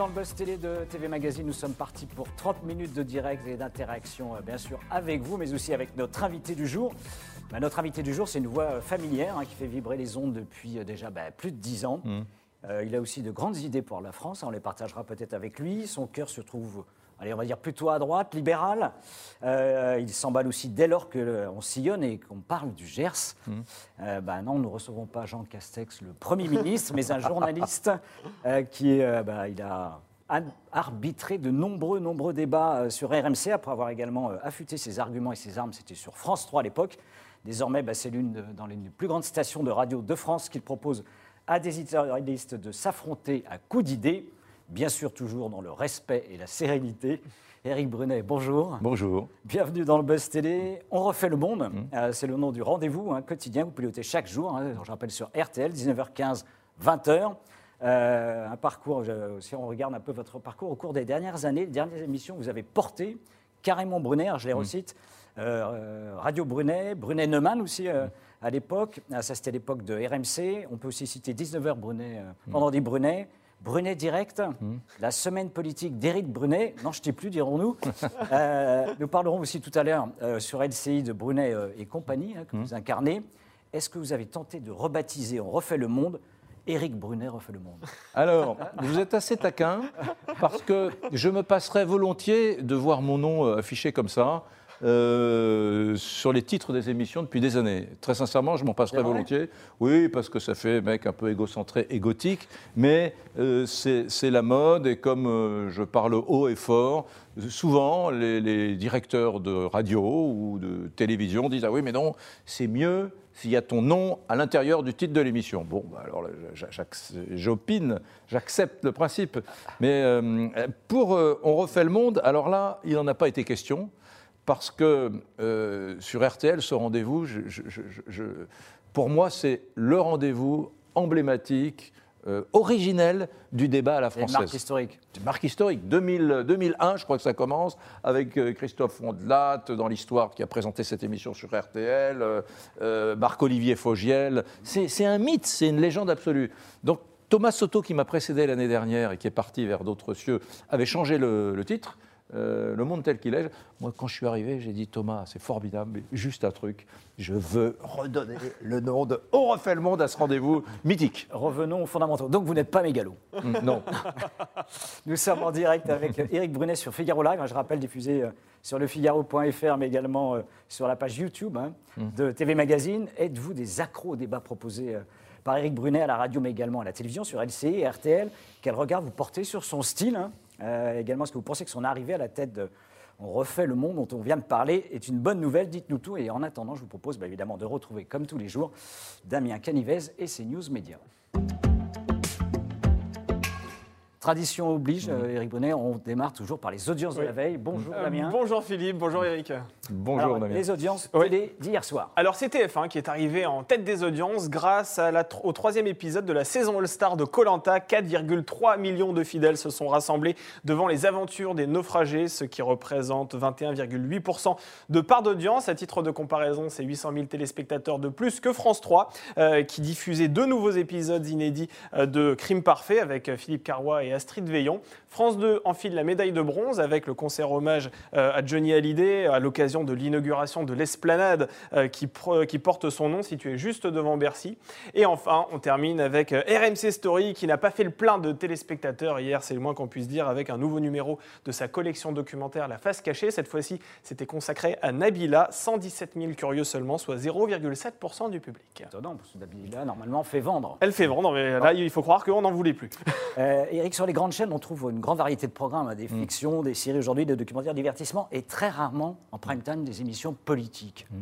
dans le buzz télé de TV Magazine. Nous sommes partis pour 30 minutes de direct et d'interaction, euh, bien sûr, avec vous, mais aussi avec notre invité du jour. Bah, notre invité du jour, c'est une voix euh, familière hein, qui fait vibrer les ondes depuis euh, déjà bah, plus de 10 ans. Mmh. Euh, il a aussi de grandes idées pour la France, on les partagera peut-être avec lui. Son cœur se trouve, allez, on va dire plutôt à droite, libéral. Euh, il s'emballe aussi dès lors qu'on sillonne et qu'on parle du Gers. Euh, bah, non, nous ne recevons pas Jean Castex, le Premier ministre, mais un journaliste euh, qui euh, bah, il a arbitré de nombreux, nombreux débats euh, sur RMC après avoir également euh, affûté ses arguments et ses armes. C'était sur France 3 à l'époque. Désormais, bah, c'est l'une dans des plus grandes stations de radio de France qu'il propose à des éditorialistes de s'affronter à coups d'idées, bien sûr toujours dans le respect et la sérénité. Éric Brunet, bonjour. Bonjour. Bienvenue dans le Buzz Télé. On refait le monde. Euh, c'est le nom du rendez-vous hein, quotidien. Vous pilotez chaque jour. hein, je rappelle sur RTL, 19h15, 20h. Euh, un parcours, si on regarde un peu votre parcours au cours des dernières années, les dernières émissions, vous avez porté carrément Brunet, alors je les recite, euh, euh, Radio Brunet, Brunet Neumann aussi euh, à l'époque. Ah, ça, c'était l'époque de RMC. On peut aussi citer 19h Brunet, euh, vendredi Brunet. Brunet Direct, la semaine politique d'Éric Brunet. Non, je ne sais plus, dirons-nous. Euh, nous parlerons aussi tout à l'heure euh, sur LCI de Brunet euh, et compagnie, hein, que vous incarnez. Est-ce que vous avez tenté de rebaptiser On refait le monde? Éric Brunet refait le monde. Alors, vous êtes assez taquin parce que je me passerais volontiers de voir mon nom affiché comme ça euh, sur les titres des émissions depuis des années. Très sincèrement, je m'en vrai volontiers. Oui, parce que ça fait mec un peu égocentré, égotique, mais euh, c'est la mode et comme euh, je parle haut et fort, souvent les, les directeurs de radio ou de télévision disent ah oui mais non c'est mieux s'il y a ton nom à l'intérieur du titre de l'émission. Bon, bah alors j'opine, j'accepte le principe. Mais euh, pour euh, On refait le monde, alors là, il n'en a pas été question. Parce que euh, sur RTL, ce rendez-vous, je- je- je- je- pour moi, c'est le rendez-vous emblématique, euh, originel du débat à la C'est une française. marque historique. C'est une marque historique. 2000, 2001, je crois que ça commence, avec euh, Christophe Fondelat dans l'histoire qui a présenté cette émission sur RTL, euh, euh, Marc-Olivier Fogiel. C'est c'est un mythe, c'est une légende absolue. Donc Thomas Soto, qui m'a précédé l'année dernière et qui est parti vers d'autres cieux, avait changé le, le titre. Euh, le monde tel qu'il est. Moi, quand je suis arrivé, j'ai dit Thomas, c'est formidable, mais juste un truc. Je veux redonner le nom de On refait le monde à ce rendez-vous mythique. Revenons aux fondamentaux. Donc vous n'êtes pas mégalo. Non. Nous sommes en direct avec Éric Brunet sur Figaro Live, hein, je rappelle diffusé euh, sur lefigaro.fr, mais également euh, sur la page YouTube hein, de TV Magazine. Êtes-vous des accros au débat proposé euh, par Éric Brunet à la radio, mais également à la télévision, sur LCI et RTL Quel regard vous portez sur son style hein? Également, est-ce que vous pensez que son arrivée à la tête de On refait le monde dont on vient de parler est une bonne nouvelle? Dites-nous tout. Et en attendant, je vous propose bah, évidemment de retrouver, comme tous les jours, Damien Canivez et ses news médias. Tradition oblige, euh, Éric Bonnet, on démarre toujours par les audiences de Oui. la veille. Bonjour Euh, Damien. bonjour Philippe, bonjour Eric. Bonjour, Alors, Damien. les audiences Oui. télé d'hier soir. Alors c'est TF1 qui est arrivé en tête des audiences grâce à la tr- au troisième épisode de la saison All-Star de Colanta. 4,3 millions de fidèles se sont rassemblés devant les aventures des naufragés, ce qui représente 21,8% de part d'audience. À titre de comparaison, c'est 800 000 téléspectateurs de plus que France 3, euh, qui diffusait deux nouveaux épisodes inédits euh, de Crime Parfait avec euh, Philippe Carrois et Astrid Veillon. France 2 enfile la médaille de bronze avec le concert hommage euh, à Johnny Hallyday à l'occasion de l'inauguration de l'esplanade euh, qui, porte son nom, située juste devant Bercy. Et enfin, on termine avec euh, RMC Story qui n'a pas fait le plein de téléspectateurs hier, c'est le moins qu'on puisse dire, avec un nouveau numéro de sa collection documentaire La Face Cachée. Cette fois-ci, c'était consacré à Nabila, 117 000 curieux seulement, soit 0,7% du public. Étonnant, parce que Nabila, normalement, fait vendre. Elle fait vendre, mais là, il faut croire qu'on n'en voulait plus. Euh, Eric, sur les grandes chaînes, on trouve une grande variété de programmes, hein, des Mm. fictions, des séries aujourd'hui, des documentaires, divertissement, et très rarement, en prime time, des émissions politiques. Mm.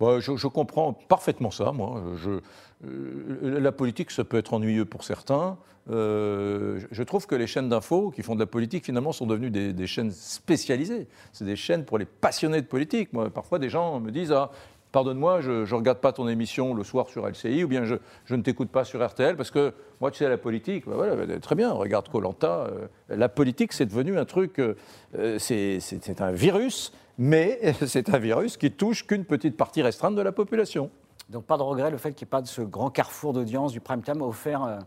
Bon, je, je comprends parfaitement ça, moi. Je- euh, la politique, ça peut être ennuyeux pour certains. Euh, je- je trouve que les chaînes d'infos qui font de la politique, finalement, sont devenues des, des chaînes spécialisées. C'est des chaînes pour les passionnés de politique. Moi, parfois, des gens me disent ah, Pardonne-moi, je ne regarde pas ton émission le soir sur LCI, ou bien je, ne t'écoute pas sur RTL, parce que moi, tu sais, la politique, bah bah, très bien, regarde Colanta. la politique, c'est devenu un truc, euh, euh, c'est un virus, mais c'est un virus qui touche qu'une petite partie restreinte de la population. Donc pas de regret le fait qu'il n'y ait pas de ce grand carrefour d'audience du prime time offert euh,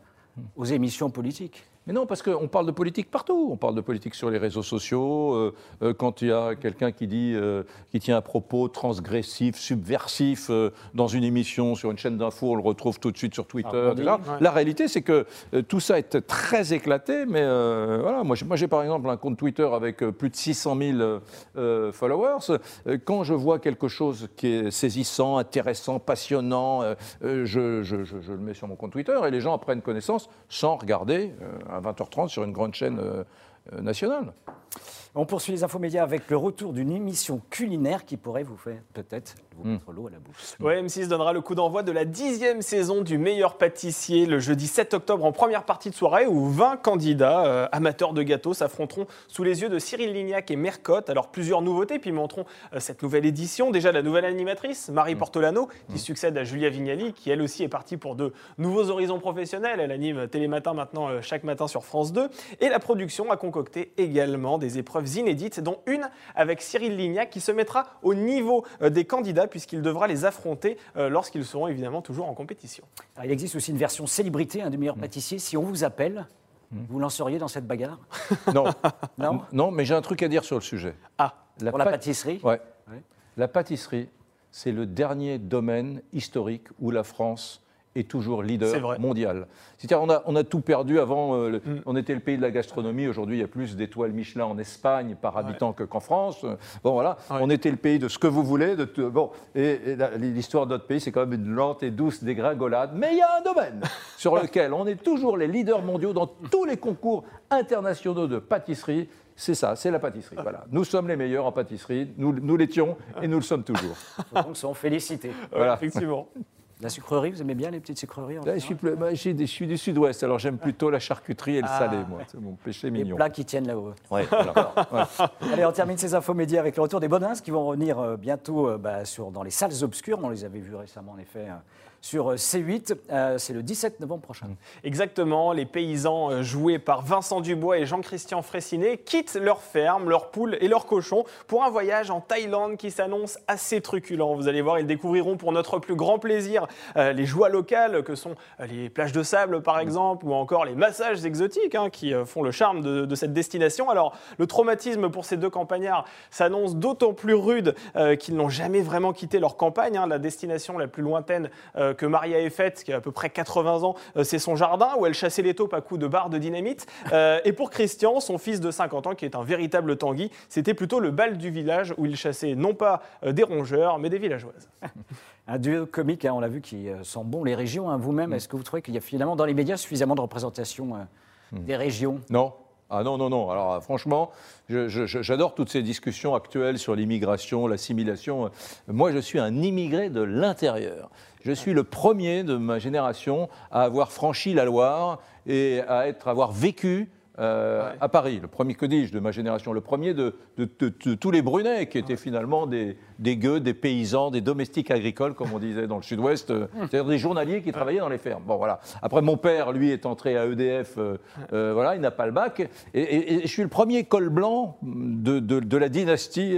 aux émissions politiques. Mais non, parce qu'on parle de politique partout. On parle de politique sur les réseaux sociaux. euh, euh, quand il y a quelqu'un qui dit, euh, qui tient un propos transgressif, subversif dans une émission sur une chaîne d'infos, on le retrouve tout de suite sur Twitter. Ah, dit, ouais. La réalité, c'est que tout ça est très éclaté. Mais voilà, moi, j'ai- par exemple un compte Twitter avec plus de 600 000 euh, euh, followers. Quand je vois quelque chose qui est saisissant, intéressant, passionnant, je, je- je- je le mets sur mon compte Twitter et les gens en prennent connaissance sans regarder à 20h30 sur une grande chaîne euh, euh, nationale. On poursuit les infos médias avec le retour d'une émission culinaire qui pourrait vous faire peut-être vous Hmm. mettre l'eau à la bouche. Ouais, M6 donnera le coup d'envoi de la dixième saison du meilleur pâtissier le jeudi 7 octobre en première partie de soirée où 20 candidats euh, amateurs de gâteaux s'affronteront sous les yeux de Cyril Lignac et Mercotte. Alors plusieurs nouveautés, puis montrons euh, cette nouvelle édition. Déjà la nouvelle animatrice, Marie Portolano, qui succède à Julia Vignali, qui elle aussi est partie pour de nouveaux horizons professionnels. Elle anime Télématin maintenant euh, chaque matin sur France 2. Et la production a concocté également des épreuves inédites, dont une avec Cyril Lignac qui se mettra au niveau euh, des candidats puisqu'il devra les affronter euh, lorsqu'ils seront évidemment toujours en compétition. Alors, il existe aussi une version célébrité hein, du meilleur pâtissier. Si on vous appelle, vous lanceriez dans cette bagarre? Non, Non? Non, mais j'ai un truc à dire sur le sujet. Ah, La Pour la pât- pâtisserie? Ouais. Ouais. La pâtisserie, c'est le dernier domaine historique où la France est toujours leader mondial. C'est-à-dire on a, on a tout perdu. Avant, euh, le- Mm. on était le pays de la gastronomie. Aujourd'hui, il y a plus d'étoiles Michelin en Espagne par habitant que qu'en France. Bon, voilà. Ouais. On était le pays de ce que vous voulez. De bon, et, l'histoire de notre pays, c'est quand même une lente et douce dégringolade. Mais il y a un domaine sur lequel on est toujours les leaders mondiaux dans tous les concours internationaux de pâtisserie. C'est ça, c'est la pâtisserie. Voilà. Nous sommes les meilleurs en pâtisserie. Nous, nous l'étions et nous le sommes toujours. donc sont félicités. Voilà. effectivement. La sucrerie, vous aimez bien les petites sucreries en Là, je, suis, je du sud-ouest, alors j'aime plutôt la charcuterie et le Ah. salé, moi. C'est mon péché Les mignon. plats qui tiennent là-haut. Ouais. Allez, on termine ces infos médias avec le retour des Bonins qui vont revenir euh, bientôt euh, bah, sur, dans les salles obscures. On les avait vus récemment, en effet, euh, sur euh, C8. Euh, C'est le 17 novembre prochain. Exactement, les paysans euh, joués par Vincent Dubois et Jean-Christian Fraissinet quittent leur ferme, leurs poules et leurs cochons pour un voyage en Thaïlande qui s'annonce assez truculent. Vous allez voir, ils découvriront pour notre plus grand plaisir euh, les joies locales que sont les plages de sable par exemple ou encore les massages exotiques hein, qui font le charme de, de cette destination. Alors le traumatisme pour ces deux campagnards s'annonce d'autant plus rude euh, qu'ils n'ont jamais vraiment quitté leur campagne. hein. La destination la plus lointaine euh, que Maria ait faite, qui a à peu près 80 ans, euh, c'est son jardin où elle chassait les taupes à coups de barres de dynamite. Euh, et pour Christian, son fils de 50 ans, qui est un véritable tanguy, c'était plutôt le bal du village où il chassait non pas euh, des rongeurs, mais des villageoises. Un duo comique, hein, on l'a vu, qui euh, sent bon les régions. hein. Vous-même, est-ce que vous trouvez qu'il y a finalement dans les médias suffisamment de représentation euh, des régions? Non ah non, non, non. Alors euh, franchement, j'adore toutes ces discussions actuelles sur l'immigration, l'assimilation. Moi, je suis un immigré de l'intérieur. Je suis le premier de ma génération à avoir franchi la Loire et à être, avoir vécu euh, Ouais. à Paris. Le premier, que dis-je, de ma génération. Le premier de, de- de- de tous les Brunets, qui étaient finalement des, des gueux, des paysans, des domestiques agricoles, comme on disait dans le sud-ouest, euh, c'est-à-dire des journaliers qui travaillaient dans les fermes. Bon, voilà. Après, mon père, lui, est entré à EDF, euh, voilà, il n'a pas le bac. Et, et- et je suis le premier col blanc de la dynastie.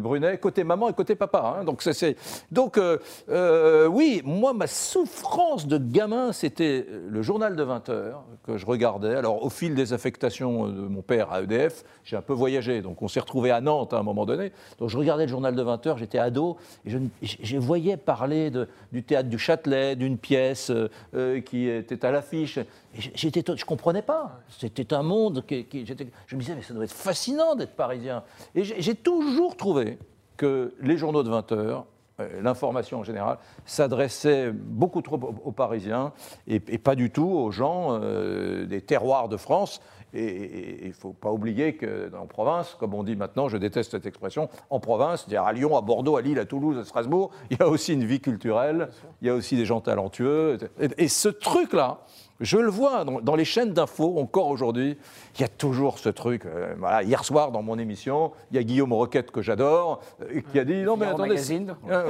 Brunet, côté maman et côté papa. hein. Donc, c'est- Donc euh, euh, oui, moi, ma souffrance de gamin, c'était le journal de 20 heures que je regardais. Alors, au fil des affectations de mon père à EDF, j'ai un peu voyagé. Donc, on s'est retrouvé à Nantes à un moment donné. Donc, je regardais le journal de 20 heures, j'étais ado, et je, voyais parler de- du théâtre du Châtelet, d'une pièce euh, qui était à l'affiche. J'étais, je comprenais pas. C'était un monde qui, qui- je me disais, mais ça doit être fascinant d'être parisien. Et j'ai toujours trouvé que les journaux de 20 heures, euh, l'information en général, s'adressaient beaucoup trop aux, Parisiens et, et pas du tout aux gens euh, des terroirs de France. Et il ne faut pas oublier qu'en province, comme on dit maintenant, je déteste cette expression, en province, c'est-à-dire à Lyon, à Bordeaux, à Lille, à Toulouse, à Strasbourg, il y a aussi une vie culturelle, il y a aussi des gens talentueux. Et, et ce truc-là, je le vois dans, dans les chaînes d'infos encore aujourd'hui. Il y a toujours ce truc. euh, voilà, hier soir, dans mon émission, il y a Guillaume Roquette que j'adore, euh, qui a dit non mais attendez,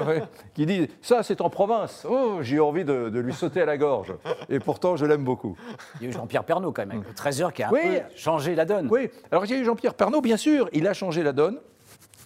ouais, qui dit ça c'est en province. Oh, j'ai envie de, de lui sauter à la gorge. Et pourtant, je l'aime beaucoup. Il y a eu Jean-Pierre Pernaud quand même, avec le 13h qui a un Oui. peu changé la donne. Oui, alors il y a eu Jean-Pierre Pernaud, bien sûr, il a changé la donne.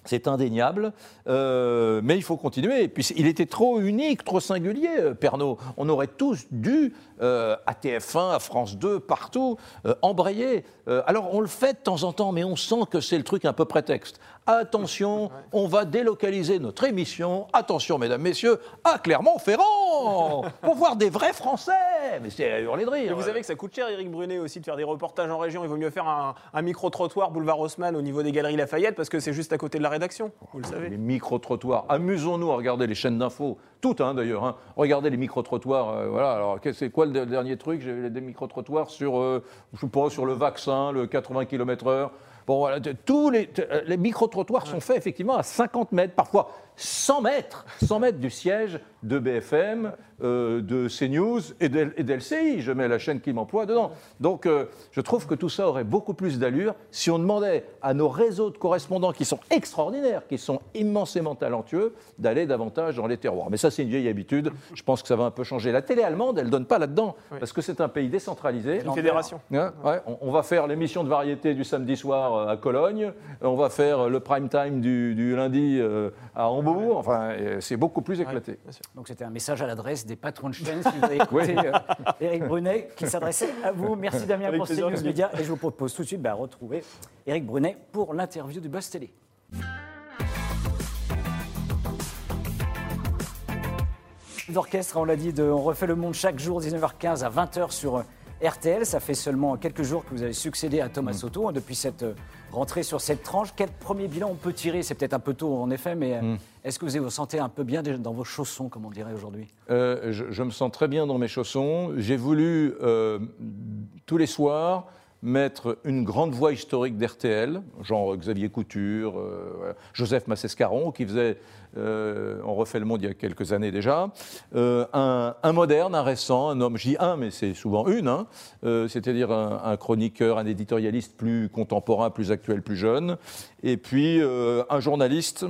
C'est indéniable, euh, mais il faut continuer. Puis il était trop unique, trop singulier, euh, Pernod. On aurait tous dû, euh, à TF1, à France 2, partout, euh, embrayer. Euh, alors on le fait de temps en temps, mais on sent que c'est le truc un peu prétexte. Attention, on va délocaliser notre émission. Attention, mesdames, messieurs, à Clermont-Ferrand pour voir des vrais Français. Mais c'est à hurler de rire. vous savez que ça coûte cher, Eric Brunet, aussi, de faire des reportages en région. Il vaut mieux faire un, un micro-trottoir boulevard Haussmann au niveau des galeries Lafayette parce que c'est juste à côté de la rédaction. Vous le Les savez. micro-trottoirs. Amusons-nous à regarder les chaînes d'infos, toutes hein, d'ailleurs. hein. Regardez les micro-trottoirs. euh, voilà. Alors, c'est quoi le de- dernier truc J'ai des micro-trottoirs sur, euh, je sais pas, sur le vaccin, le 80 km/h. Bon, voilà, tous les, euh, les micro-trottoirs sont faits effectivement à 50 mètres, parfois 100 mètres, 100 mètres du siège de BFM, euh, de CNews et d'L- et d'LCI. Je mets la chaîne qui m'emploie dedans. Donc, euh, je trouve que tout ça aurait beaucoup plus d'allure si on demandait à nos réseaux de correspondants qui sont extraordinaires, qui sont immensément talentueux, d'aller davantage dans les terroirs. Mais ça, c'est une vieille habitude. Je pense que ça va un peu changer. La télé allemande, elle ne donne pas là-dedans, parce que c'est un pays décentralisé. Une fédération. Ouais, ouais, on, on va faire l'émission de variété du samedi soir euh, à Cologne, on va faire le prime time du, du lundi à Hambourg, enfin, euh, c'est beaucoup plus éclaté. Donc c'était un message à l'adresse des patrons de chaîne, si vous avez écouté euh, Éric Brunet, qui s'adressait à vous. Merci Damien Avec pour plaisir, CNews Dominique. Média. Et je vous propose tout de suite de retrouver Éric Brunet pour l'interview du Buzz Télé. L'orchestre, on l'a dit, de On refait le monde chaque jour, 19h15 à 20h sur euh, RTL. Ça fait seulement quelques jours que vous avez succédé à Thomas Soto hein, depuis cette rentrée sur cette tranche. Quel premier bilan on peut tirer? C'est peut-être un peu tôt en effet, mais euh, est-ce que vous vous sentez un peu bien dans vos chaussons, comme on dirait aujourd'hui? Euh, je, je me sens très bien dans mes chaussons. J'ai voulu euh, tous les soirs mettre une grande voix historique d'RTL, genre Xavier Couture, euh, Joseph Massescaron, qui faisait euh, On refait le monde il y a quelques années déjà, euh, un, moderne, un récent, un homme, dis un, mais c'est souvent une, hein, c'est-à-dire un, chroniqueur, un éditorialiste plus contemporain, plus actuel, plus jeune, et puis un journaliste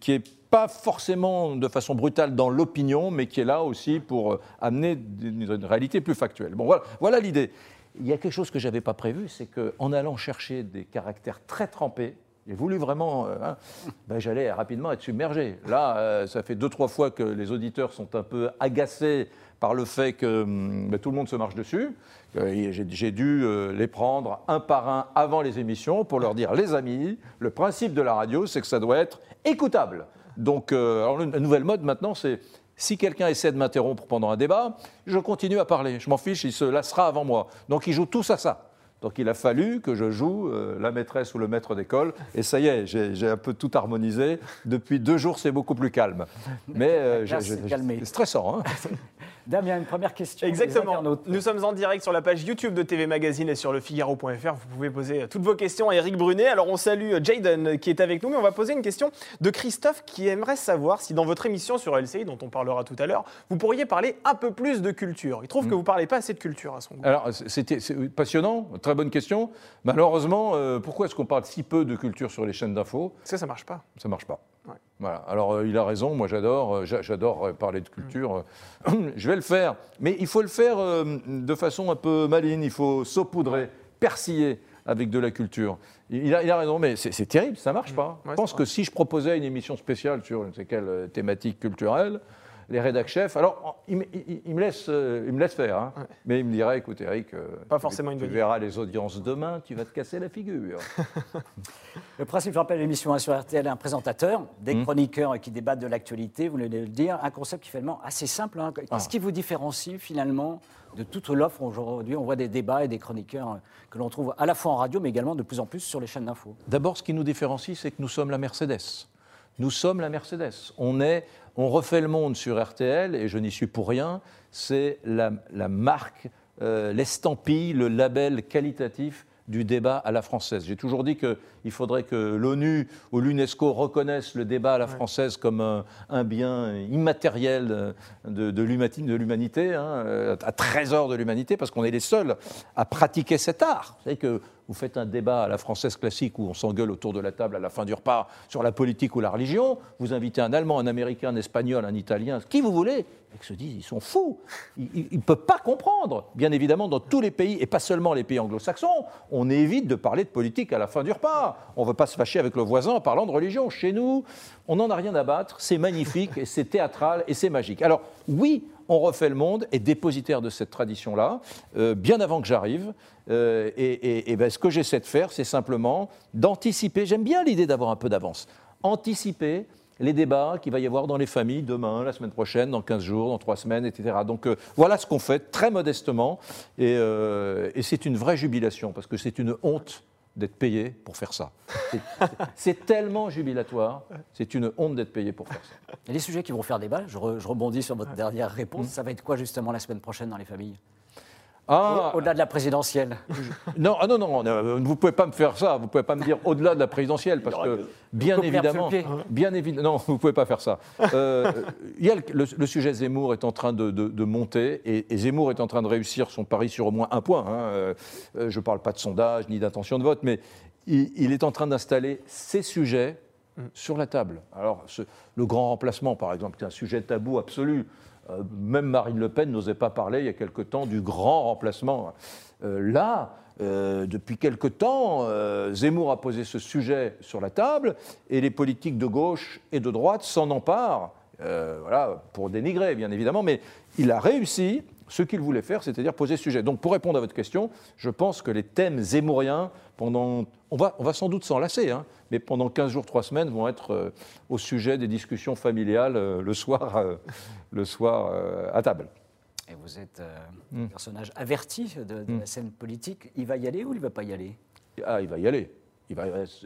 qui est pas forcément de façon brutale dans l'opinion, mais qui est là aussi pour amener une, réalité plus factuelle. Bon, voilà l'idée. Il y a quelque chose que je n'avais pas prévu, c'est qu'en allant chercher des caractères très trempés, j'ai voulu vraiment, euh, hein, ben, j'allais rapidement être submergé. Là, euh, ça fait deux, trois fois que les auditeurs sont un peu agacés par le fait que hum, ben, tout le monde se marche dessus. Euh, J'ai dû euh, les prendre un par un avant les émissions pour leur dire, les amis, le principe de la radio, c'est que ça doit être écoutable. Donc, alors, la nouvelle mode maintenant, c'est si quelqu'un essaie de m'interrompre pendant un débat, je continue à parler. Je m'en fiche, il se lassera avant moi. Donc, ils jouent tous à ça. Donc, il a fallu que je joue euh, la maîtresse ou le maître d'école. Et ça y est, j'ai un peu tout harmonisé. Depuis deux jours, c'est beaucoup plus calme. Mais euh, c'est stressant. hein. Damien, une première question. Exactement. Nous sommes en direct sur la page YouTube de TV Magazine et sur le Figaro.fr. Vous pouvez poser euh, toutes vos questions à Eric Brunet. Alors on salue euh, Jayden euh, qui est avec nous, mais on va poser une question de Christophe qui aimerait savoir si dans votre émission sur LCI, dont on parlera tout à l'heure, vous pourriez parler un peu plus de culture. Il trouve que vous parlez pas assez de culture à son goût. Alors, c'était passionnant, très bonne question. Malheureusement, euh, pourquoi est-ce qu'on parle si peu de culture sur les chaînes d'infos? Ça, ça marche pas. Ça marche pas. Ouais. Voilà. Alors euh, il a raison. Moi j'adore, euh, j'a- j'adore parler de culture. euh, Je vais le faire, mais il faut le faire de façon un peu maligne. Il faut saupoudrer, persiller avec de la culture. Il a, il a raison, mais c'est terrible, ça marche pas. Ouais, je pense que si je proposais une émission spéciale sur je ne sais quelle thématique culturelle, les rédac chefs, alors il, me- il- il me laisse, euh, il me laisse faire, hein. Ouais. mais il me dirait, écoute Eric, euh, Pas tu- forcément une tu bonne verras les audiences demain, tu vas te casser la figure. Le principe, je rappelle, l'émission sur RTL, un présentateur, des Mmh. chroniqueurs qui débattent de l'actualité, vous venez de le dire, un concept qui est finalement assez simple. hein. Qu'est-ce Ah. qui vous différencie finalement de toute l'offre aujourd'hui? On voit des débats et des chroniqueurs euh, que l'on trouve à la fois en radio, mais également de plus en plus sur les chaînes d'infos. D'abord, ce qui nous différencie, c'est que nous sommes la Mercedes. Nous sommes la Mercedes. On, est, on refait le monde sur RTL, et je n'y suis pour rien. C'est la, la marque, euh, l'estampille, le label qualitatif du débat à la française. J'ai toujours dit qu'il faudrait que l'ONU ou l'UNESCO reconnaissent le débat à la française comme un, un bien immatériel de, l'humanité, hein, un trésor de l'humanité, parce qu'on est les seuls à pratiquer cet art. Vous savez que vous faites un débat à la française classique où on s'engueule autour de la table à la fin du repas sur la politique ou la religion, vous invitez un Allemand, un Américain, un Espagnol, un Italien, qui vous voulez, ils se disent, ils sont fous, ils ne peuvent pas comprendre. Bien évidemment, dans tous les pays, et pas seulement les pays anglo-saxons, on évite de parler de politique à la fin du repas. On ne veut pas se fâcher avec le voisin en parlant de religion. Chez nous, on n'en a rien à battre, c'est magnifique, et c'est théâtral, et c'est magique. Alors oui, on refait le monde est dépositaire de cette tradition-là, euh, bien avant que j'arrive. Euh, et, ben, ce que j'essaie de faire, c'est simplement d'anticiper. J'aime bien l'idée d'avoir un peu d'avance. Anticiper les débats qu'il va y avoir dans les familles demain, la semaine prochaine, dans 15 jours, dans 3 semaines, etc. Donc euh, voilà ce qu'on fait très modestement. Et, et c'est une vraie jubilation, parce que c'est une honte d'être payé pour faire ça. C'est tellement jubilatoire, c'est une honte d'être payé pour faire ça. Et les sujets qui vont faire débat, je, je rebondis sur votre dernière réponse, ça va être quoi justement la semaine prochaine dans les familles? Ah, au-delà de la présidentielle. Non, ah non, non, euh, vous ne pouvez pas me faire ça. Vous ne pouvez pas me dire au-delà de la présidentielle, parce que bien évidemment, bien évidemment, non, vous ne pouvez pas faire ça. Euh, il y a le, sujet Zemmour est en train de, monter et, Zemmour est en train de réussir son pari sur au moins un point. Hein. Euh, je ne parle pas de sondage ni d'intention de vote, mais il, est en train d'installer ces sujets mm. sur la table. Alors, le grand remplacement, par exemple, qui est un sujet tabou absolu. Euh, même Marine Le Pen n'osait pas parler il y a quelque temps du grand remplacement. Euh, là, euh, depuis quelque temps, Zemmour a posé ce sujet sur la table et les politiques de gauche et de droite s'en emparent, voilà, pour dénigrer bien évidemment, mais il a réussi ce qu'il voulait faire, c'est-à-dire poser ce sujet. Donc pour répondre à votre question, je pense que les thèmes zémouriens, pendant, on, va, on va sans doute s'en lasser, hein, mais pendant 15 jours, 3 semaines, vont être euh, au sujet des discussions familiales euh, le soir, euh, le soir à table. Et vous êtes un hmm. personnage averti de, hmm. la scène politique. Il va y aller ou il ne va pas y aller? Ah, il va y aller. Il,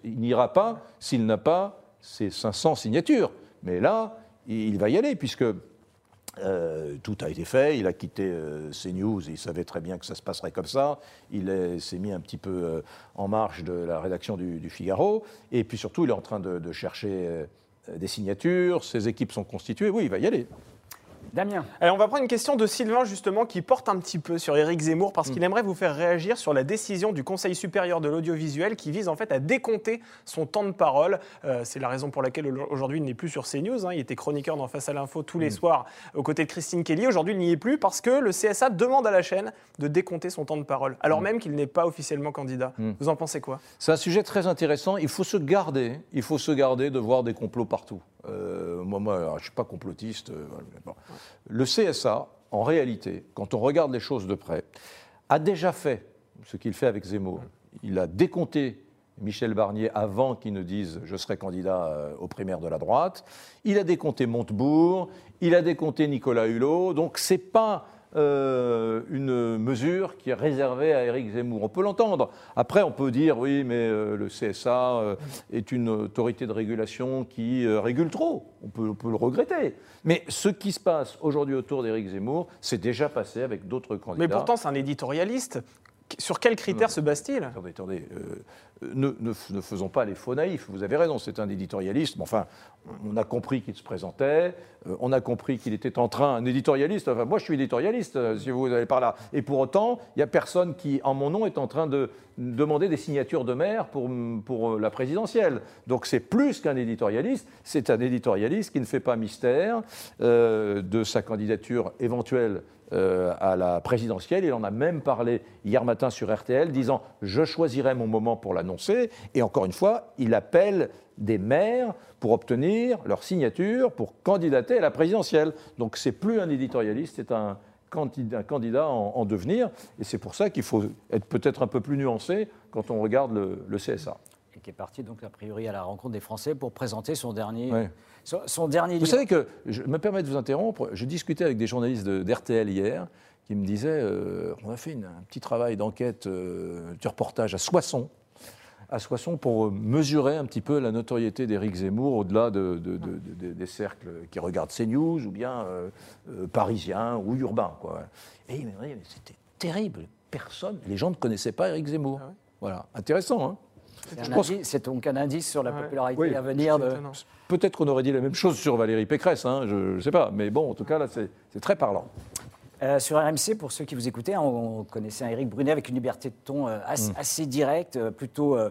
il n'ira pas s'il n'a pas ses 500 signatures. Mais là, il va y aller, puisque euh, tout a été fait, il a quitté euh, CNews, il savait très bien que ça se passerait comme ça, il s'est mis un petit peu euh, en marge de la rédaction du, Figaro, et puis surtout il est en train de chercher des signatures, ses équipes sont constituées, oui, il va y aller. Damien. Alors on va prendre une question de Sylvain justement qui porte un petit peu sur Éric Zemmour parce qu'il mm. aimerait vous faire réagir sur la décision du Conseil supérieur de l'audiovisuel qui vise en fait à décompter son temps de parole. Euh, c'est la raison pour laquelle aujourd'hui il n'est plus sur CNews. Hein. Il était chroniqueur dans Face à l'info tous les mm. soirs aux côtés de Christine Kelly. Aujourd'hui il n'y est plus parce que le CSA demande à la chaîne de décompter son temps de parole alors mm. même qu'il n'est pas officiellement candidat. Vous en pensez quoi? C'est un sujet très intéressant. Il faut se garder, il faut se garder de voir des complots partout. Euh, moi, moi, je ne suis pas complotiste. Euh, le CSA, en réalité, quand on regarde les choses de près, a déjà fait ce qu'il fait avec Zemmour. Il a décompté Michel Barnier avant qu'il ne dise je serai candidat euh, aux primaires de la droite. Il a décompté Montebourg, il a décompté Nicolas Hulot. Donc c'est pas euh, une mesure qui est réservée à Éric Zemmour. On peut l'entendre. Après, on peut dire oui, mais euh, le CSA euh, est une autorité de régulation qui régule trop. On peut, on peut, le regretter. Mais ce qui se passe aujourd'hui autour d'Éric Zemmour, c'est déjà passé avec d'autres candidats. Mais pourtant, c'est un éditorialiste. Sur quels critères se base-t-il? Attendez, attendez. ne, ne, faisons pas les faux naïfs. Vous avez raison, c'est un éditorialiste. Mais enfin, on a compris qu'il se présentait, euh, on a compris qu'il était en train, un éditorialiste, enfin moi je suis éditorialiste, euh, si vous allez par là, et pour autant, il n'y a personne qui, en mon nom, est en train de demander des signatures de maire pour, pour euh, la présidentielle. Donc c'est plus qu'un éditorialiste, c'est un éditorialiste qui ne fait pas mystère de sa candidature éventuelle à la présidentielle. Il en a même parlé hier matin sur RTL, disant je choisirai mon moment pour l'annoncer. Et encore une fois, il appelle des maires pour obtenir leur signature pour candidater à la présidentielle. Donc c'est plus un éditorialiste, c'est un candidat, en, devenir. Et c'est pour ça qu'il faut être peut-être un peu plus nuancé quand on regarde le, CSA. Et qui est parti donc a priori à la rencontre des Français pour présenter son dernier, son, dernier Vous savez que, je me permets de vous interrompre, je discutais avec des journalistes d'RTL hier qui me disaient, euh, on a fait un petit travail d'enquête, euh, du reportage à Soissons, à Soissons pour mesurer un petit peu la notoriété d'Éric Zemmour au-delà de, des cercles qui regardent CNews ou bien euh, euh, parisiens ou urbains. Quoi. Et c'était terrible. Personne, les gens ne connaissaient pas Éric Zemmour. Ah voilà, intéressant. Hein c'est donc un indice sur la popularité à venir. De... Peut-être qu'on aurait dit la même chose sur Valérie Pécresse, hein, je ne sais pas. Mais bon, en tout cas, là, c'est très parlant. Euh, sur RMC, pour ceux qui vous écoutaient, hein, on, connaissait un Éric Brunet avec une liberté de ton euh, assez, assez directe, euh, plutôt euh,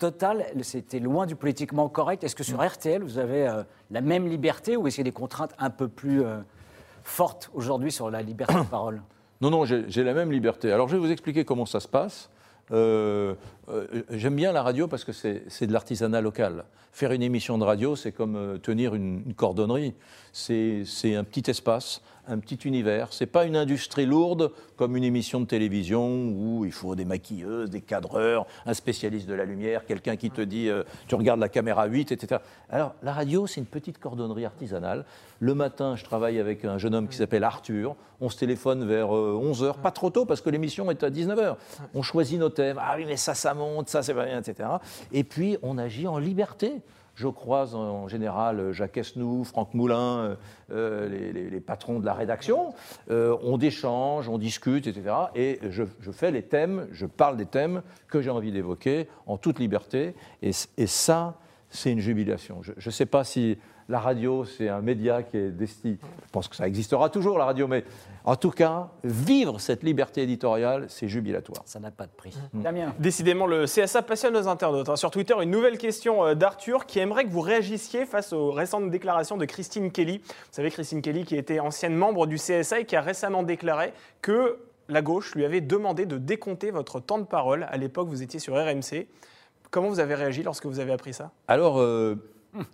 totale. C'était loin du politiquement correct. Est-ce que sur RTL, vous avez euh, la même liberté ou est-ce qu'il y a des contraintes un peu plus euh, fortes aujourd'hui sur la liberté de parole? Non, non, j'ai j'ai la même liberté. Alors je vais vous expliquer comment ça se passe. Euh, euh, J'aime bien la radio parce que c'est c'est de l'artisanat local. Faire une émission de radio, c'est comme euh, tenir une, cordonnerie. C'est un petit espace, un petit univers. C'est pas une industrie lourde comme une émission de télévision où il faut des maquilleuses, des cadreurs, un spécialiste de la lumière, quelqu'un qui te dit euh, tu regardes la caméra 8, etc. Alors la radio, c'est une petite cordonnerie artisanale. Le matin, je travaille avec un jeune homme qui s'appelle Arthur. On se téléphone vers 11h, pas trop tôt parce que l'émission est à 19h. On choisit nos thèmes. Ah oui, mais ça, ça monte, ça, c'est pas bien, etc. Et puis, on agit en liberté. Je croise en général Jacques Esnou, Franck Moulin, euh, euh, les, patrons de la rédaction. Euh, on échange, on discute, etc. Et je, fais les thèmes, je parle des thèmes que j'ai envie d'évoquer en toute liberté. Et, et ça, c'est une jubilation. Je ne sais pas si la radio, c'est un média qui est destiné. Je pense que ça existera toujours, la radio, mais en tout cas, vivre cette liberté éditoriale, c'est jubilatoire. Ça n'a pas de prix. Mm. Damien Décidément, le CSA passionne nos internautes. hein. Sur Twitter, une nouvelle question euh, d'Arthur qui aimerait que vous réagissiez face aux récentes déclarations de Christine Kelly. Vous savez, Christine Kelly qui était ancienne membre du CSA et qui a récemment déclaré que la gauche lui avait demandé de décompter votre temps de parole. À l'époque, vous étiez sur RMC. Comment vous avez réagi lorsque vous avez appris ça? Alors, euh,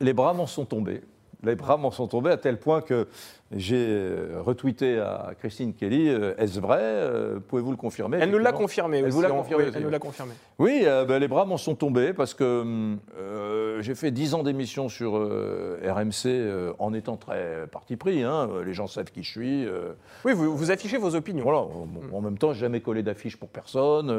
les bras m'en sont tombés. Les bras m'en sont tombés à tel point que j'ai euh, retweeté à Christine Kelly euh, Est-ce vrai Euh, Pouvez-vous le confirmer Elle nous l'a confirmé Elle vous l'a on- confirmé oui, Elle nous l'a confirmé. Oui, euh, ben, les bras m'en sont tombés parce que euh, j'ai fait 10 ans d'émission sur euh, RMC en étant très parti pris. hein. Les gens savent qui je suis. Oui, vous, vous affichez vos opinions. voilà. En même temps, j'ai jamais collé d'affiche pour personne.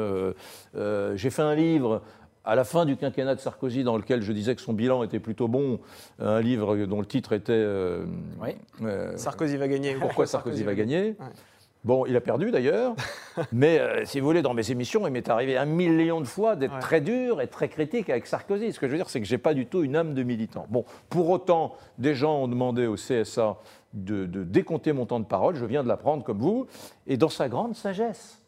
J'ai fait un livre à la fin du quinquennat de Sarkozy dans lequel je disais que son bilan était plutôt bon. Un livre dont le titre était euh, Oui. euh, Sarkozy va gagner. Pourquoi Sarkozy va gagner Ouais. Bon, il a perdu d'ailleurs, mais euh, si vous voulez, dans mes émissions, il m'est arrivé un million de fois d'être Ouais. très dur et très critique avec Sarkozy. Ce que je veux dire, c'est que j'ai pas du tout une âme de militant. Bon, pour autant, des gens ont demandé au CSA de, de décompter mon temps de parole. Je viens de l'apprendre comme vous, et dans sa grande sagesse,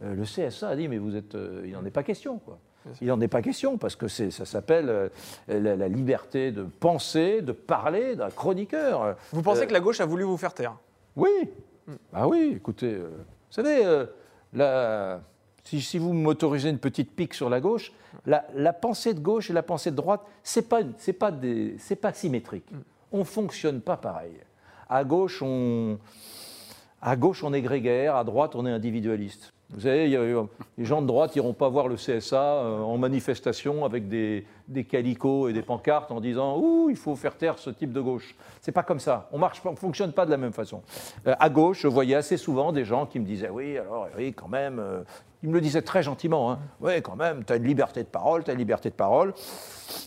le CSA a dit mais vous êtes, il n'en est pas question quoi. Il n'en est pas question parce que ça s'appelle euh, la, la liberté de penser, de parler d'un chroniqueur. Vous pensez Euh, que la gauche a voulu vous faire taire? Oui. Ah oui, écoutez, euh, vous savez, la- si, si vous m'autorisez une petite pique sur la gauche, la, la pensée de gauche et la pensée de droite, c'est pas, c'est pas, des- c'est pas symétrique. On fonctionne pas pareil. À gauche, on, à gauche, on est grégaire, à droite, on est individualiste. Vous savez, a- les gens de droite n'iront pas voir le CSA euh, en manifestation avec des, des calicots et des pancartes en disant Ouh, il faut faire taire ce type de gauche. C'est pas comme ça. On marche, on fonctionne pas de la même façon. Euh, à gauche, je voyais assez souvent des gens qui me disaient Oui, alors, oui, quand même. euh, ils me le disaient très gentiment. Hein, oui, quand même, tu as une liberté de parole, tu as une liberté de parole.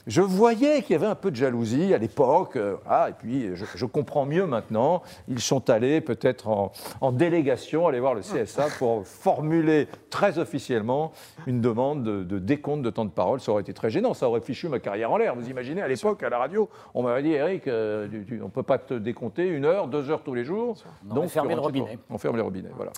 Je voyais qu'il y avait un peu de jalousie à l'époque, euh, ah, et puis je, je comprends mieux maintenant. Ils sont allés peut-être en, délégation aller voir le CSA pour formuler très officiellement une demande de, de décompte de temps de parole. Ça aurait été très gênant, ça aurait fichu ma carrière en l'air. Vous imaginez, à l'époque, à la radio, on m'avait dit, Eric, euh, tu- tu- on ne peut pas te décompter une heure, deux heures tous les jours. On va fermer tu le robinet. On ferme les robinets, voilà.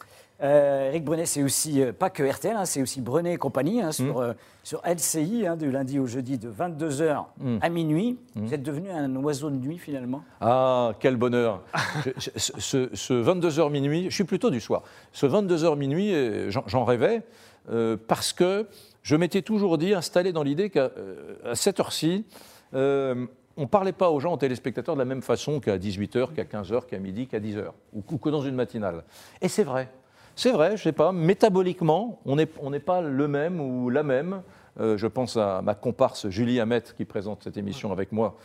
Euh, Eric Brunet, c'est aussi, euh, pas que RTL, hein, c'est aussi Brunet et compagnie, hein, sur, euh, sur LCI, hein, du lundi au jeudi, de 22h à minuit. Vous êtes devenu un oiseau de nuit, finalement Ah, quel bonheur Je- je- Ce, ce 22h minuit, je suis plutôt du soir. Ce 22h minuit, j'en j'en rêvais euh, parce que je m'étais toujours dit, installé dans l'idée qu'à euh, cette heure-ci, euh, on ne parlait pas aux gens, aux téléspectateurs, de la même façon qu'à 18h, qu'à 15h, qu'à midi, qu'à 10h, ou, ou que dans une matinale. Et c'est vrai. C'est vrai, je ne sais pas, métaboliquement, on n'est pas le même ou la même. Euh, je pense à ma comparse Julie Hamet qui présente cette émission avec moi,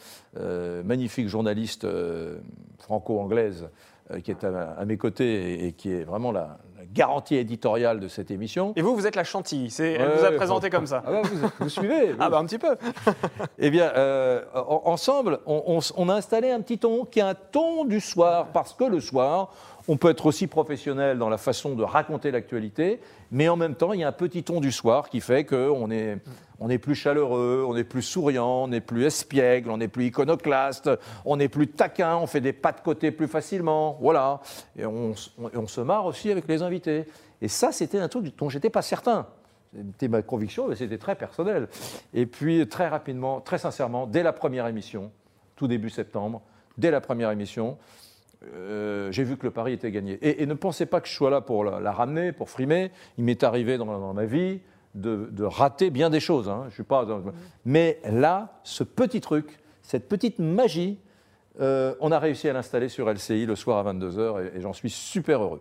magnifique journaliste franco-anglaise qui est à, à mes côtés et, et qui est vraiment la, la garantie éditoriale de cette émission. Et vous, vous êtes la chantilly. C'est- Elle Ouais, vous a présenté bon. comme ça. Ah bah, vous, vous suivez Ah bah un petit peu. eh bien, euh, en- ensemble, on, on s- on a installé un petit ton qui est un ton du soir, parce que le soir, On peut être aussi professionnel dans la façon de raconter l'actualité, mais en même temps, il y a un petit ton du soir qui fait qu'on est, on est plus chaleureux, on est plus souriant, on est plus espiègle, on est plus iconoclaste, on est plus taquin, on fait des pas de côté plus facilement, voilà. Et on, se marre aussi avec les invités. Et ça, c'était un truc dont j'étais pas certain. C'était ma conviction, mais c'était très personnel. Et puis, très rapidement, très sincèrement, dès la première émission, tout début septembre, dès la première émission, euh, j'ai vu que le pari était gagné. Et, ne pensez pas que je sois là pour la, ramener, pour frimer. Il m'est arrivé dans, ma vie de, rater bien des choses. Hein. Je suis pas, mais là, ce petit truc, cette petite magie, euh, on a réussi à l'installer sur LCI le soir à 22h et j'en suis super heureux.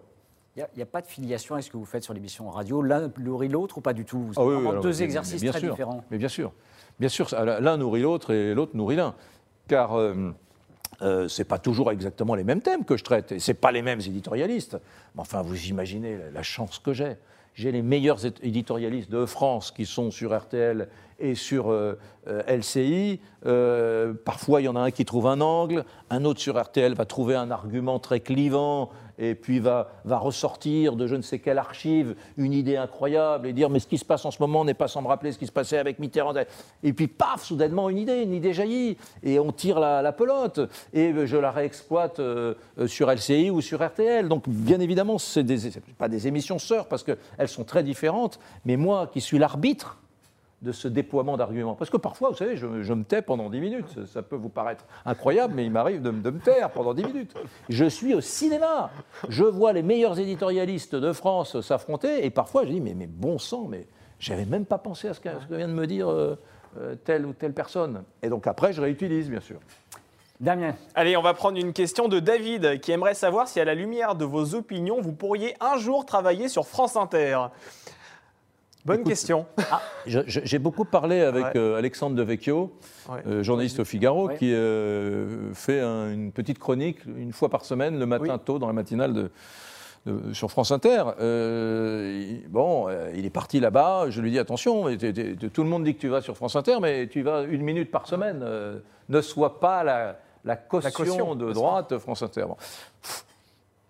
Il n'y a, pas de filiation à ce que vous faites sur l'émission radio, l'un nourrit l'autre ou pas du tout? Ah oui, deux exercices très différents. Mais bien sûr, bien sûr, l'un nourrit l'autre et l'autre nourrit l'un. Car euh, euh, ce n'est pas toujours exactement les mêmes thèmes que je traite, et ce pas les mêmes éditorialistes. Mais enfin, vous imaginez la chance que j'ai. J'ai les meilleurs éditorialistes de France qui sont sur RTL et sur euh, euh, LCI. Euh, parfois, il y en a un qui trouve un angle, un autre sur RTL va trouver un argument très clivant et puis va, va ressortir de je ne sais quelle archive une idée incroyable et dire mais ce qui se passe en ce moment n'est pas sans me rappeler ce qui se passait avec Mitterrand. Et puis paf, soudainement une idée, une idée jaillit et on tire la, pelote et je la réexploite sur LCI ou sur RTL. Donc bien évidemment, ce pas des émissions sœurs parce qu'elles sont très différentes, mais moi qui suis l'arbitre de ce déploiement d'arguments. Parce que parfois, vous savez, je, me tais pendant 10 minutes. Ça peut vous paraître incroyable, mais il m'arrive de, me taire pendant 10 minutes. Je suis au cinéma. Je vois les meilleurs éditorialistes de France s'affronter, et parfois je dis, mais, mais bon sang, mais j'avais même pas pensé à ce que, vient de me dire euh, euh, telle ou telle personne. Et donc après, je réutilise, bien sûr. Damien. Allez, on va prendre une question de David qui aimerait savoir si, à la lumière de vos opinions, vous pourriez un jour travailler sur France Inter. Bonne question. Ah, j'ai beaucoup parlé avec euh, Alexandre de Vecchio, euh, journaliste au Figaro, qui euh, fait une petite chronique une fois par semaine, le matin tôt, dans la matinale de, sur France Inter. bon, il est parti là-bas. Je lui dis attention, tout le monde dit que tu vas sur France Inter, mais tu vas une minute par semaine. ne sois pas la, caution, de droite France Inter. Bon,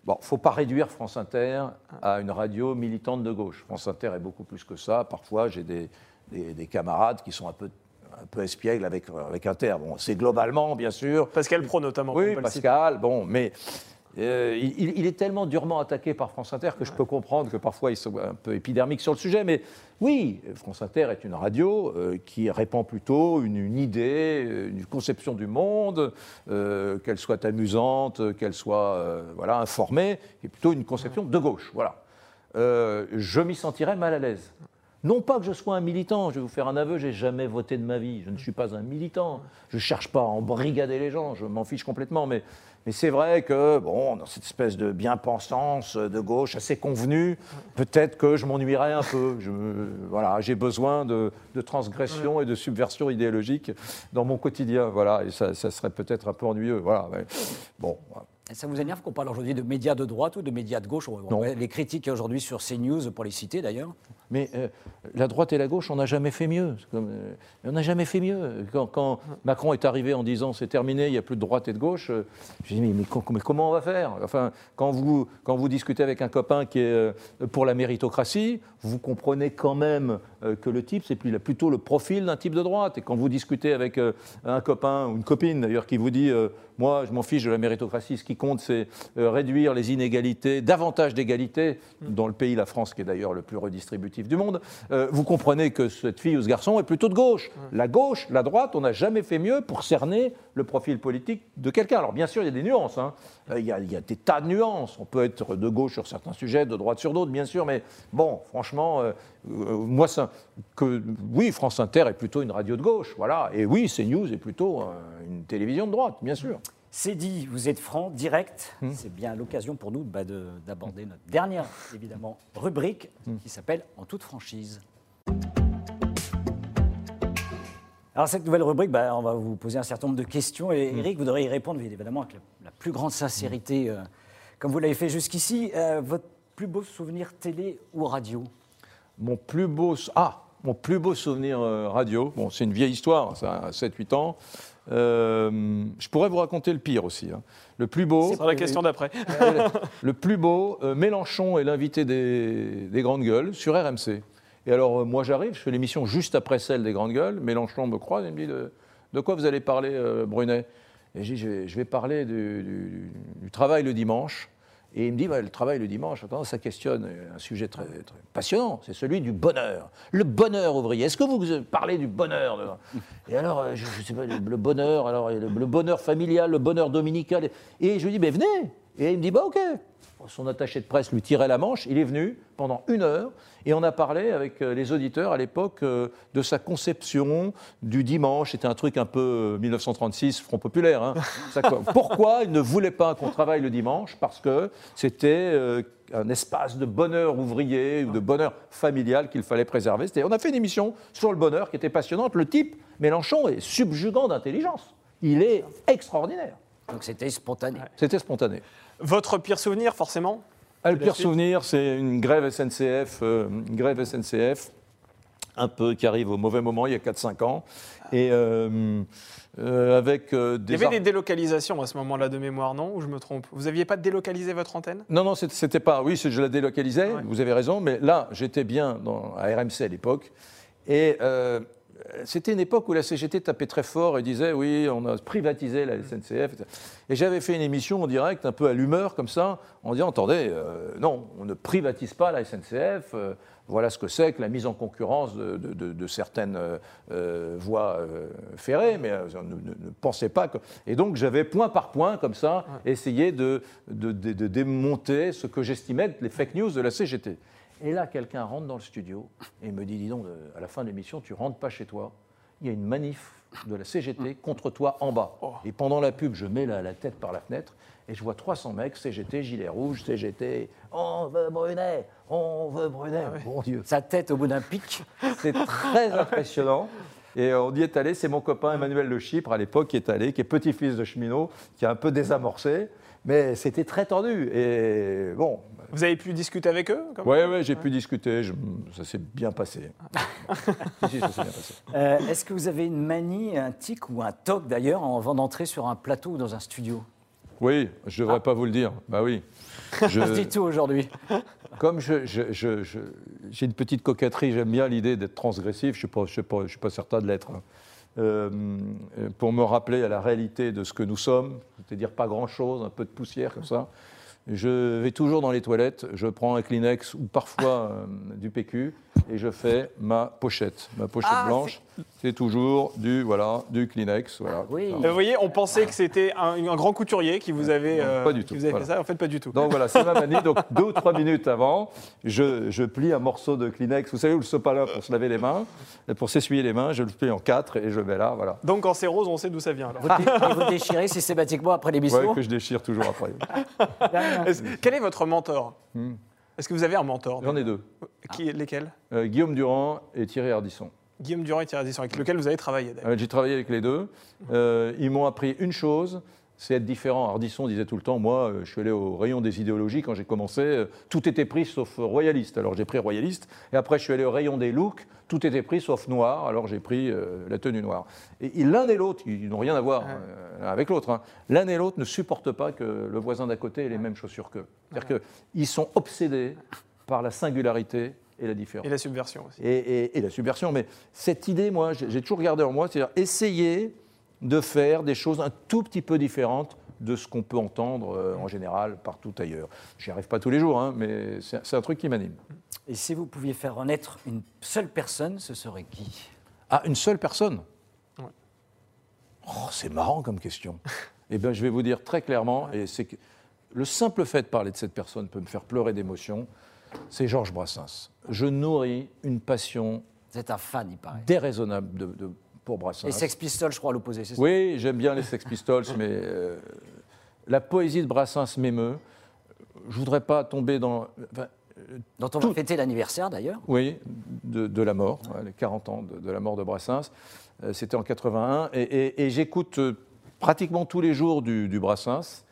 il ne faut pas réduire France Inter à une radio militante de gauche. France Inter est beaucoup plus que ça. Parfois, j'ai des, des, camarades qui sont un peu, un peu espiègles avec, avec Inter. Bon, c'est globalement, bien sûr. Pascal Pro, notamment. Oui, Pascal, bon, mais euh, il, est tellement durement attaqué par France Inter que je peux comprendre que parfois ils sont un peu épidermiques sur le sujet. Mais oui, France Inter est une radio euh, qui répand plutôt une, idée, euh, une conception du monde, qu'elle soit amusante, qu'elle soit voilà, informée, qui est plutôt une conception de gauche. Voilà. je m'y sentirais mal à l'aise. Non pas que je sois un militant, je vais vous faire un aveu, j'ai jamais voté de ma vie, je ne suis pas un militant, je ne cherche pas à embrigader les gens, je m'en fiche complètement, mais mais c'est vrai que, bon, dans cette espèce de bien-pensance de gauche assez convenue, peut-être que je m'ennuierais un peu. Je, voilà, j'ai besoin de, transgression et de subversion idéologique dans mon quotidien. Voilà, et ça, serait peut-être un peu ennuyeux. Voilà, bon. Ça vous énerve qu'on parle aujourd'hui de médias de droite ou de médias de gauche? Les critiques aujourd'hui sur CNews, pour les citer d'ailleurs. Mais euh, la droite et la gauche, on n'a jamais fait mieux. Euh, on n'a jamais fait mieux. Quand, Macron est arrivé en disant c'est terminé, il n'y a plus de droite et de gauche, euh, je me dis mais, mais, comment on va faire? Enfin, quand vous, quand vous discutez avec un copain qui est pour la méritocratie, vous comprenez quand même que le type, c'est plutôt le profil d'un type de droite. Et quand vous discutez avec un copain ou une copine d'ailleurs qui vous dit moi, je m'en fiche de la méritocratie. Ce qui compte, c'est euh, réduire les inégalités, davantage d'égalité mm. dans le pays, la France, qui est d'ailleurs le plus redistributif du monde. Euh, vous comprenez que cette fille ou ce garçon est plutôt de gauche. La gauche, la droite, on n'a jamais fait mieux pour cerner le profil politique de quelqu'un. Alors, bien sûr, il y a des nuances. Hein. Euh, il, y a, il, y a, des tas de nuances. On peut être de gauche sur certains sujets, de droite sur d'autres, bien sûr. Mais bon, franchement, moi, ça, que, oui, France Inter est plutôt une radio de gauche. Voilà. Et oui, CNews est plutôt une télévision de droite, bien sûr. C'est dit, vous êtes franc, direct. Hmm. C'est bien l'occasion pour nous bah, d'aborder notre dernière, évidemment, rubrique hmm. qui s'appelle En toute franchise. Alors cette nouvelle rubrique, bah, on va vous poser un certain nombre de questions et hmm. Eric, vous devrez y répondre évidemment avec la, plus grande sincérité, euh, comme vous l'avez fait jusqu'ici. Euh, votre plus beau souvenir télé ou radio? Mon plus beau... Ah Mon plus beau souvenir euh, radio, bon, c'est une vieille histoire, ça a 7-8 ans. Euh, je pourrais vous raconter le pire aussi. hein. Le plus beau, C'est la question d'après. le plus beau, euh, Mélenchon est l'invité des, des grandes gueules sur RMC. Et alors, euh, moi, j'arrive, je fais l'émission juste après celle des grandes gueules. Mélenchon me croise et me dit de, de quoi vous allez parler, Brunet? Et je dis je vais, je vais parler du, du- du travail le dimanche. Et il me dit bah, le travail le dimanche, ça questionne un sujet très, très passionnant, c'est celui du bonheur. Le bonheur ouvrier. Est-ce que vous parlez du bonheur Et alors, euh, je, je sais pas, le, bonheur, alors le, le bonheur familial, le bonheur dominical. Et je lui dis, ben venez. Et il me dit, bah ok. Son attaché de presse lui tirait la manche, il est venu pendant une heure et on a parlé avec euh, les auditeurs à l'époque euh, de sa conception du dimanche. C'était un truc un peu euh, 1936, Front Populaire. hein. Pourquoi il ne voulait pas qu'on travaille le dimanche? Parce que c'était euh, un espace de bonheur ouvrier ou de bonheur familial qu'il fallait préserver. On a fait une émission sur le bonheur qui était passionnante. Le type, Mélenchon, est subjugant d'intelligence. Il est extraordinaire. Donc c'était spontané. C'était spontané. Votre pire souvenir, forcément Ah, le pire souvenir, c'est une grève SNCF, euh, une grève SNCF, un peu qui arrive au mauvais moment, il y a 4-5 ans, et euh, euh, avec euh, Il y des... avait des délocalisations à ce moment-là de mémoire, non? Ou je me trompe? Vous n'aviez pas délocalisé votre antenne? Non, non, c'était- pas... Oui, je la délocalisais, Ouais. vous avez raison, mais là, j'étais bien dans, à RMC à l'époque, et euh, c'était une époque où la CGT tapait très fort et disait, oui, on a privatisé la SNCF. Et j'avais fait une émission en direct, un peu à l'humeur, comme ça, en disant, attendez, euh, non, on ne privatise pas la SNCF, euh, voilà ce que c'est que la mise en concurrence de, de- de- de certaines euh, voies ferrées, mais ne, ne- ne pensez pas que... Et donc j'avais point par point, comme ça, essayé de, démonter ce que j'estimais être les fake news de la CGT. Et là, quelqu'un rentre dans le studio et me dit, dis donc, euh, à la fin de l'émission, tu rentres pas chez toi, il y a une manif de la CGT contre toi en bas. Oh. Et pendant la pub, je mets la, la tête par la fenêtre et je vois 300 mecs, CGT, gilet rouge, CGT, on veut Brunet, on veut Brunet. Bon Dieu. Sa tête au bout d'un pic. C'est très impressionnant. Et on y est allé, c'est mon copain Emmanuel Le Chypre à l'époque qui est allé, qui est petit-fils de cheminot, qui a un peu désamorcé. Mais c'était très tendu. Et bon, Vous avez pu discuter avec eux comme- ouais, ouais, j'ai pu discuter, je- ça s'est bien passé. si, si, ça s'est bien passé. Euh, Est-ce que vous avez une manie, un tic ou un toc d'ailleurs avant d'entrer sur un plateau ou dans un studio? Oui, je ne devrais pas vous le dire. Bah oui. Je- dis tout aujourd'hui. Comme je- je- je- je- j'ai une petite coquetterie, j'aime bien l'idée d'être transgressif, je ne suis, pas- je suis pas certain de l'être. Euh, euh, pour me rappeler à la réalité de ce que nous sommes, c'est-à-dire pas grand-chose, un peu de poussière comme ça. Je vais toujours dans les toilettes, je prends un Kleenex ou parfois euh, du PQ et je fais ma pochette. Ma pochette Ah, blanche, c'est toujours du, voilà, du Kleenex. Voilà, Oui. Voilà. Euh, Vous voyez, on pensait que c'était un, un grand couturier qui vous avait, Non, euh, pas du qui tout, vous avait voilà. fait ça. En fait, pas du tout. Donc voilà, c'est ma manie. Donc deux ou trois minutes avant, je, je plie un morceau de Kleenex. Vous savez, où le sopalin pour se laver les mains, et pour s'essuyer les mains, je le plie en quatre et je le mets là, voilà. Donc quand c'est rose, on sait d'où ça vient. alors. Vous, dé- vous déchirez systématiquement après Ouais, l'émission que je déchire toujours après. Est-ce- Quel est votre mentor Hmm. Est-ce que vous avez un mentor J'en ai deux. Qui, lesquels? Euh, Guillaume Durand et Thierry Ardisson. Guillaume Durand et Thierry Ardisson, avec lequel vous avez travaillé d'ailleurs. Euh, J'ai travaillé avec les deux. Euh, ils m'ont appris une chose, c'est être différent. Ardisson disait tout le temps, moi, euh, je suis allé au rayon des idéologies quand j'ai commencé, tout était pris sauf royaliste. Alors j'ai pris royaliste. Et après, je suis allé au rayon des looks, tout était pris sauf noir. Alors j'ai pris euh, la tenue noire. Et, l'un et l'autre, ils n'ont rien à voir euh, avec l'autre. hein. L'un et l'autre ne supportent pas que le voisin d'à côté ait les mêmes chaussures qu'eux. C'est-à-dire qu'ils sont obsédés par la singularité et la différence Et la subversion aussi. et, et- et la subversion. Mais cette idée, moi, j'ai toujours gardé en moi, c'est-à-dire essayer de faire des choses un tout petit peu différentes de ce qu'on peut entendre euh, en général partout ailleurs. J'y arrive pas tous les jours, hein, mais c'est c'est un truc qui m'anime. Et si vous pouviez faire renaître une seule personne, ce serait qui? Ah, une seule personne? Ouais. Oh, C'est marrant comme question. eh bien, je vais vous dire très clairement, et c'est que le simple fait de parler de cette personne peut me faire pleurer d'émotion, c'est Georges Brassens. Je nourris une passion Vous êtes un fan, il paraît. déraisonnable de- de- pour Brassens. Les Sex Pistols, je crois, à l'opposé, c'est ça? Oui, j'aime bien les Sex Pistols, mais euh, la poésie de Brassens m'émeut. Je voudrais pas tomber dans. enfin, Dont on va fêter l'anniversaire, d'ailleurs. oui, de, de la mort, ouais, les 40 ans de, de la mort de Brassens. Euh, C'était en 81. Et, et- et j'écoute euh, pratiquement tous les jours du, du Brassens.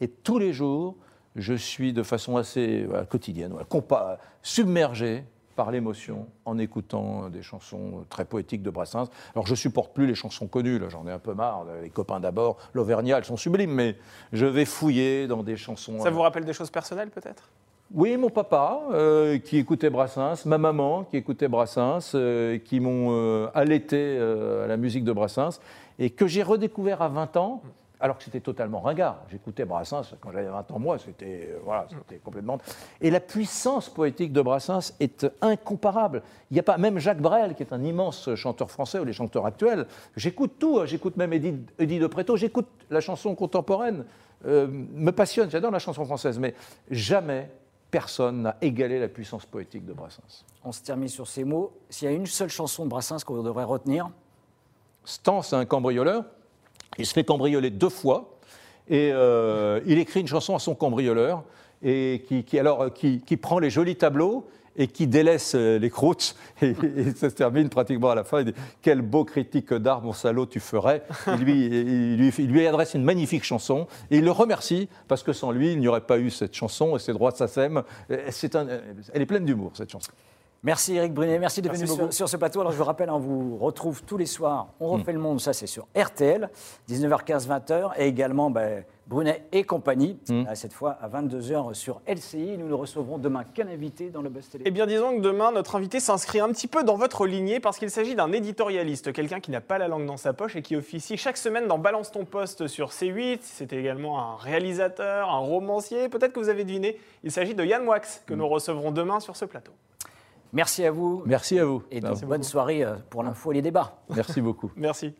Et tous les jours, je suis de façon assez voilà, quotidienne, voilà, submergé par l'émotion en écoutant des chansons très poétiques de Brassens. Alors je supporte plus les chansons connues, j'en ai un peu marre, les copains d'abord, l'Auvergnat, elles sont sublimes, mais je vais fouiller dans des chansons. Ça vous rappelle des choses personnelles peut-être? Oui, mon papa euh, qui écoutait Brassens, ma maman qui écoutait Brassens, euh, qui m'ont euh, allaité à la musique de Brassens et que j'ai redécouvert à 20 ans alors que c'était totalement ringard. J'écoutais Brassens quand j'avais 20 ans, moi, c'était voilà, complètement. Et la puissance poétique de Brassens est incomparable. Il n'y a pas, même Jacques Brel, qui est un immense chanteur français, ou les chanteurs actuels, j'écoute tout, hein. j'écoute même Eddie, Eddie de Préto, j'écoute la chanson contemporaine, me passionne, j'adore la chanson française, mais jamais personne n'a égalé la puissance poétique de Brassens. On se termine sur ces mots. S'il y a une seule chanson de Brassens qu'on devrait retenir Stan, c'est un cambrioleur. Il se fait cambrioler deux fois. Et euh, il écrit une chanson à son cambrioleur, et qui, alors, qui, qui prend les jolis tableaux et qui délaisse euh, les croûtes. Et, ça se termine pratiquement à la fin. Il dit Quel beau critique d'art, mon salaud, tu ferais. Il lui, il lui, adresse une magnifique chanson et il le remercie parce que sans lui, il n'y aurait pas eu cette chanson et ses droits de SACEM. Un, elle est pleine d'humour, cette chanson. Merci Eric Brunet, merci de venir sur, ce plateau. Alors je vous rappelle, on vous retrouve tous les soirs. On refait le monde, ça c'est sur RTL, 19h15, 20h, et également ben, Brunet et compagnie, mm. cette fois à 22h sur LCI. Nous ne recevrons demain qu'un invité dans le Buzz Télé? Eh bien disons que demain, notre invité s'inscrit un petit peu dans votre lignée parce qu'il s'agit d'un éditorialiste, quelqu'un qui n'a pas la langue dans sa poche et qui officie chaque semaine dans Balance ton poste sur C8. C'est également un réalisateur, un romancier, peut-être que vous avez deviné. Il s'agit de Yann Wax que mm. nous recevrons demain sur ce plateau. Merci à vous. Merci à vous. Et bonne soirée euh, pour l'info et les débats. Merci beaucoup. Merci.